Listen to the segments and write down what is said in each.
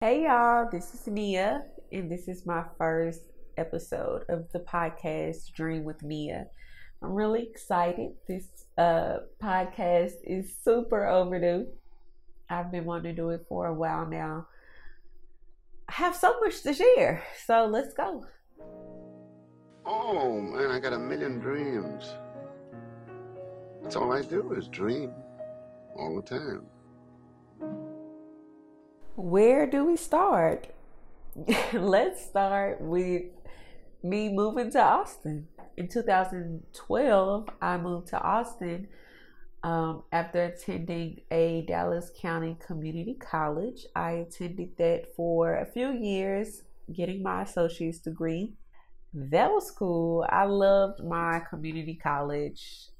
Hey y'all, this is Nia, and this is my first episode of the podcast Dream with Nia. I'm really excited. This uh, podcast is super overdue. I've been wanting to do it for a while now. I have so much to share, so let's go. Oh man, I got a million dreams. That's all I do is dream all the time. Where do we start? Let's start with me moving to Austin. In 2012, I moved to Austin um, after attending a Dallas County Community College. I attended that for a few years, getting my associate's degree. That was cool. I loved my community college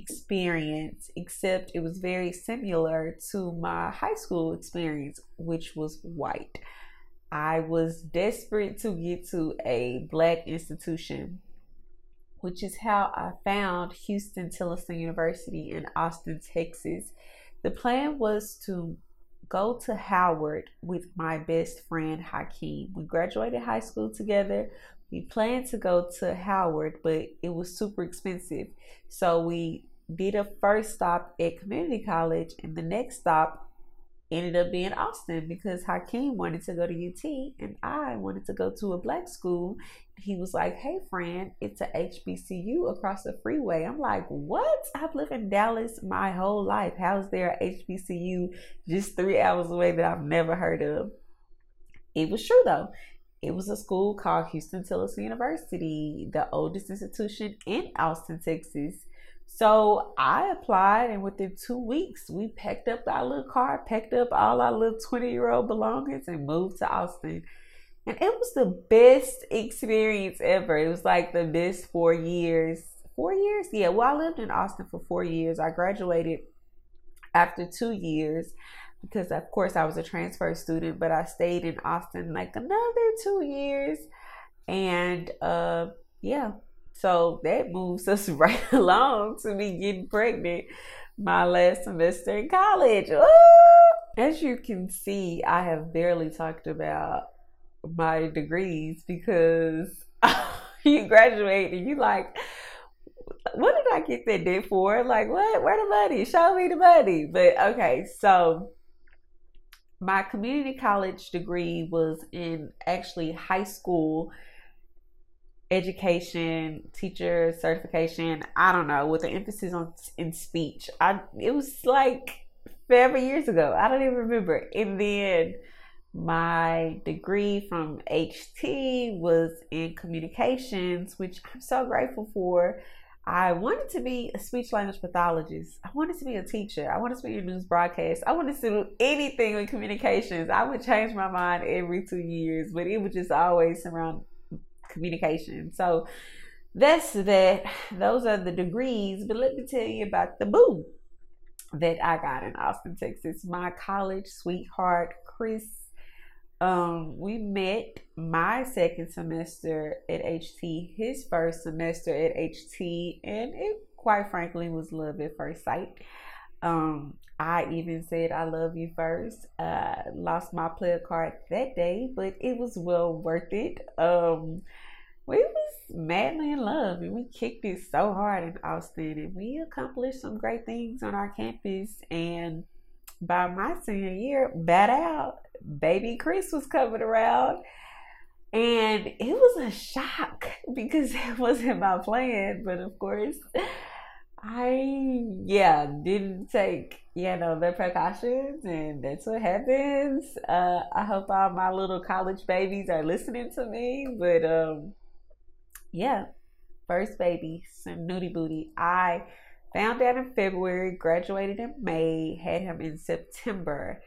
experience, except it was very similar to my high school experience, which was white. I was desperate to get to a black institution, which is how I found Huston-Tillotson University in Austin, Texas. The plan was to go to Howard with my best friend Hakeem. We graduated high school together. We planned to go to Howard, but it was super expensive. So we did a first stop at community college, and the next stop ended up being Austin because Hakeem wanted to go to UT and I wanted to go to a black school. He was like, Hey, friend, it's a HBCU across the freeway. I'm like, What? I've lived in Dallas my whole life. How is there a HBCU just three hours away that I've never heard of? It was true though. It was a school called Huston-Tillotson University, the oldest institution in Austin, Texas. So I applied, and within two weeks, we packed up our little car, packed up all our little 20 year old belongings, and moved to Austin. And it was the best experience ever. It was like the best four years. Four years? Yeah, well, I lived in Austin for four years. I graduated after two years because of course I was a transfer student, but I stayed in Austin like another two years. And uh yeah, so that moves us right along to me getting pregnant my last semester in college. Ooh! As you can see, I have barely talked about my degrees because you graduate and you like what did I get that debt for? Like, what? Where the money? Show me the money. But okay, so my community college degree was in actually high school education, teacher certification. I don't know, with an emphasis on in speech. I it was like forever years ago. I don't even remember. And then my degree from HT was in communications, which I'm so grateful for. I wanted to be a speech language pathologist. I wanted to be a teacher. I wanted to be a news broadcast. I wanted to do anything with communications. I would change my mind every two years, but it would just always surround communication. So that's that. Those are the degrees. But let me tell you about the boo that I got in Austin, Texas. My college sweetheart, Chris. Um, we met my second semester at HT, his first semester at HT, and it quite frankly was love at first sight. Um, I even said I love you first. Uh, lost my player card that day, but it was well worth it. Um, we was madly in love and we kicked it so hard in Austin and we accomplished some great things on our campus and by my senior year, bad out, baby Chris was coming around and it was a shock because it wasn't my plan, but of course I yeah didn't take you know the precautions and that's what happens. Uh, I hope all my little college babies are listening to me, but um yeah, first baby, some nudie booty. I found out in February, graduated in May, had him in September.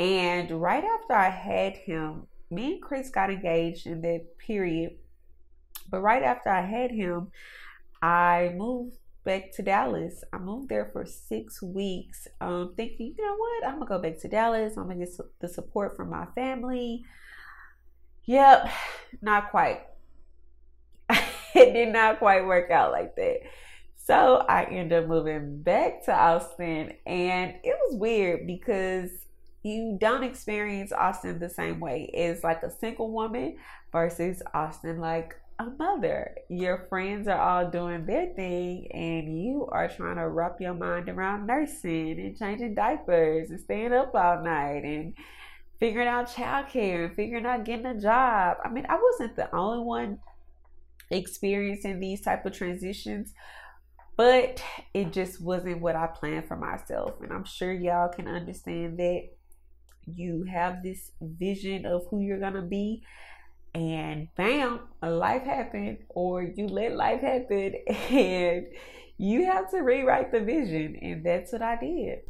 And right after I had him, me and Chris got engaged in that period. But right after I had him, I moved back to Dallas. I moved there for six weeks, um, thinking, you know what, I'm gonna go back to Dallas. I'm gonna get the support from my family. Yep, not quite. it did not quite work out like that. So I ended up moving back to Austin, and it was weird because you don't experience Austin the same way. It's like a single woman versus Austin like a mother. Your friends are all doing their thing, and you are trying to wrap your mind around nursing and changing diapers and staying up all night and figuring out childcare and figuring out getting a job. I mean, I wasn't the only one experiencing these type of transitions, but it just wasn't what I planned for myself. And I'm sure y'all can understand that you have this vision of who you're gonna be and bam, life happened, or you let life happen, and you have to rewrite the vision, and that's what I did.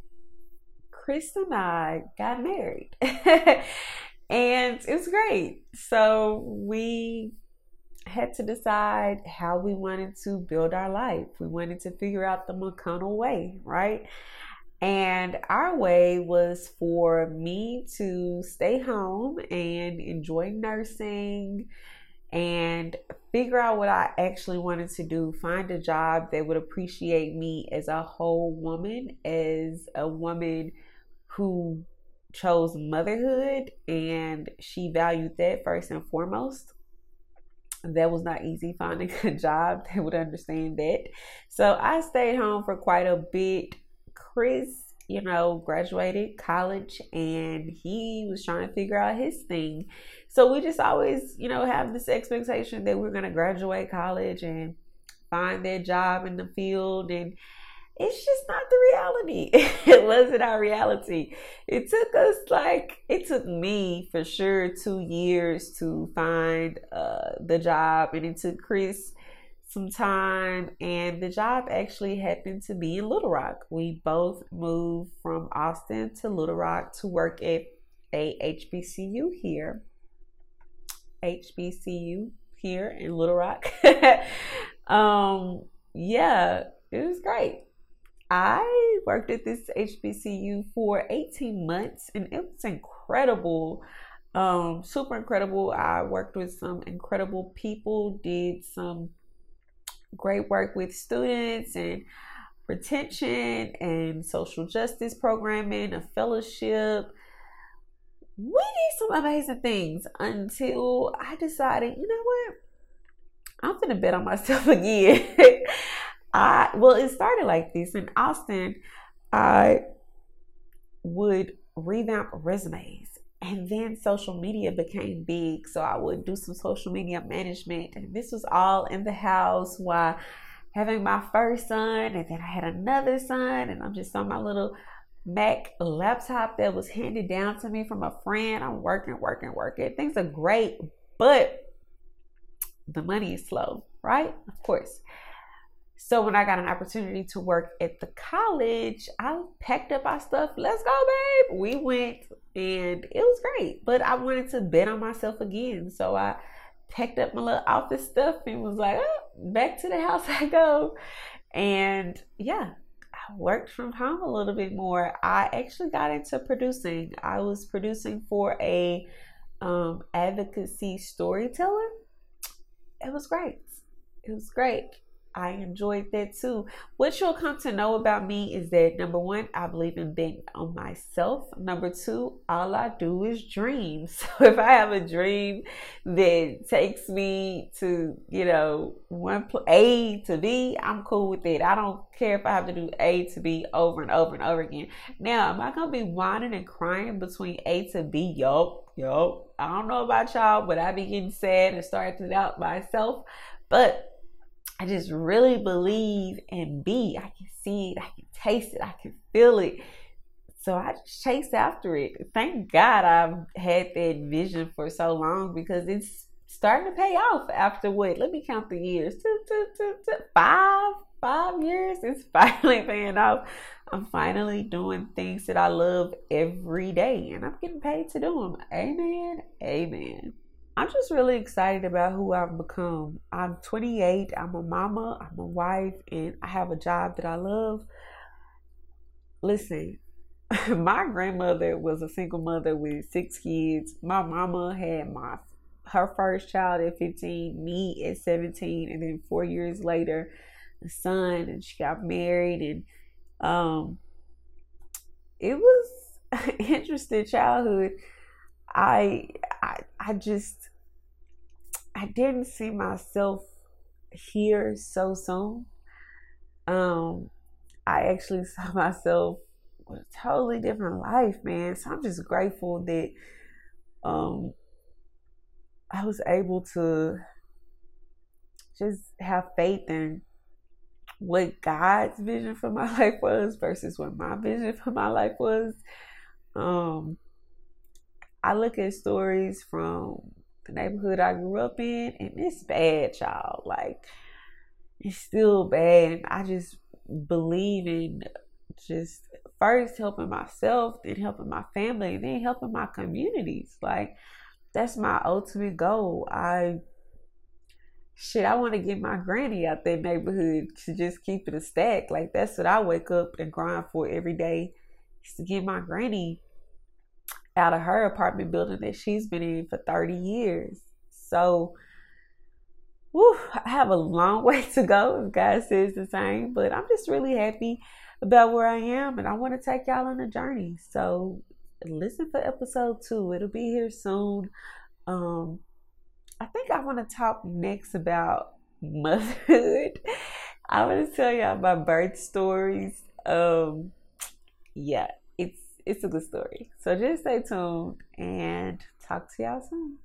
Chris and I got married, and it was great. So we had to decide how we wanted to build our life. We wanted to figure out the McConnell way, right? And our way was for me to stay home and enjoy nursing and figure out what I actually wanted to do. Find a job that would appreciate me as a whole woman, as a woman who chose motherhood and she valued that first and foremost. That was not easy finding a job that would understand that. So I stayed home for quite a bit Chris, you know, graduated college and he was trying to figure out his thing. So we just always, you know, have this expectation that we're going to graduate college and find that job in the field and it's just not the reality. it wasn't our reality. It took us like it took me for sure two years to find uh, the job, and it took Chris some time, and the job actually happened to be in Little Rock. We both moved from Austin to Little Rock to work at a HBCU here. HBCU here in Little Rock. um, yeah, it was great. I worked at this HBCU for 18 months and it was incredible. Um, super incredible. I worked with some incredible people, did some great work with students and retention and social justice programming, a fellowship. We did some amazing things until I decided, you know what? I'm gonna bet on myself again. I well, it started like this in Austin. I would revamp resumes and then social media became big. So i would do some social media management and this was all in the house while having my first son and then i had another son and i'm just on my little mac laptop that was handed down to me from a friend. I'm working working working. Things are great but the money is slow right? Of course so when I got an opportunity to work at the college, I packed up our stuff. Let's go, babe. We went and it was great. But I wanted to bet on myself again. So I packed up my little office stuff and was like, oh, back to the house I go. And yeah, I worked from home a little bit more. I actually got into producing. I was producing for a um, advocacy storyteller. It was great. It was great. I enjoyed that too. What you'll come to know about me is that number one, I believe in being on myself. Number two, all I do is dream. So if I have a dream that takes me to, you know, one pl- A to B, I'm cool with it. I don't care if I have to do A to B over and over and over again. Now, am I gonna be whining and crying between A to B? Yup, yup. I don't know about y'all, but I be getting sad and starting it out myself. But I just really believe and be. I can see it, I can taste it, I can feel it. So I just chase after it. Thank God I've had that vision for so long because it's starting to pay off after what? Let me count the years. Two, two, two, two, five, five years. It's finally paying off. I'm finally doing things that I love every day and I'm getting paid to do them. Amen. Amen. I'm just really excited about who I've become. I'm 28, I'm a mama, I'm a wife, and I have a job that I love. Listen, my grandmother was a single mother with six kids. My mama had my her first child at 15, me at 17, and then four years later, a son, and she got married, and um, it was an interesting childhood. I I I just I didn't see myself here so soon. Um, I actually saw myself with a totally different life, man. So I'm just grateful that um I was able to just have faith in what God's vision for my life was versus what my vision for my life was. Um, I look at stories from the neighborhood I grew up in, and it's bad, y'all. Like, it's still bad. I just believe in just first helping myself, then helping my family, and then helping my communities. Like, that's my ultimate goal. I shit, I want to get my granny out that neighborhood to just keep it a stack. Like that's what I wake up and grind for every day is to get my granny out of her apartment building that she's been in for 30 years. So whew, I have a long way to go if God says the same, but I'm just really happy about where I am and I want to take y'all on a journey. So listen for episode two. It'll be here soon. Um I think I want to talk next about motherhood. I want to tell y'all my birth stories. Um, yeah, it's it's a good story. So just stay tuned and talk to y'all soon.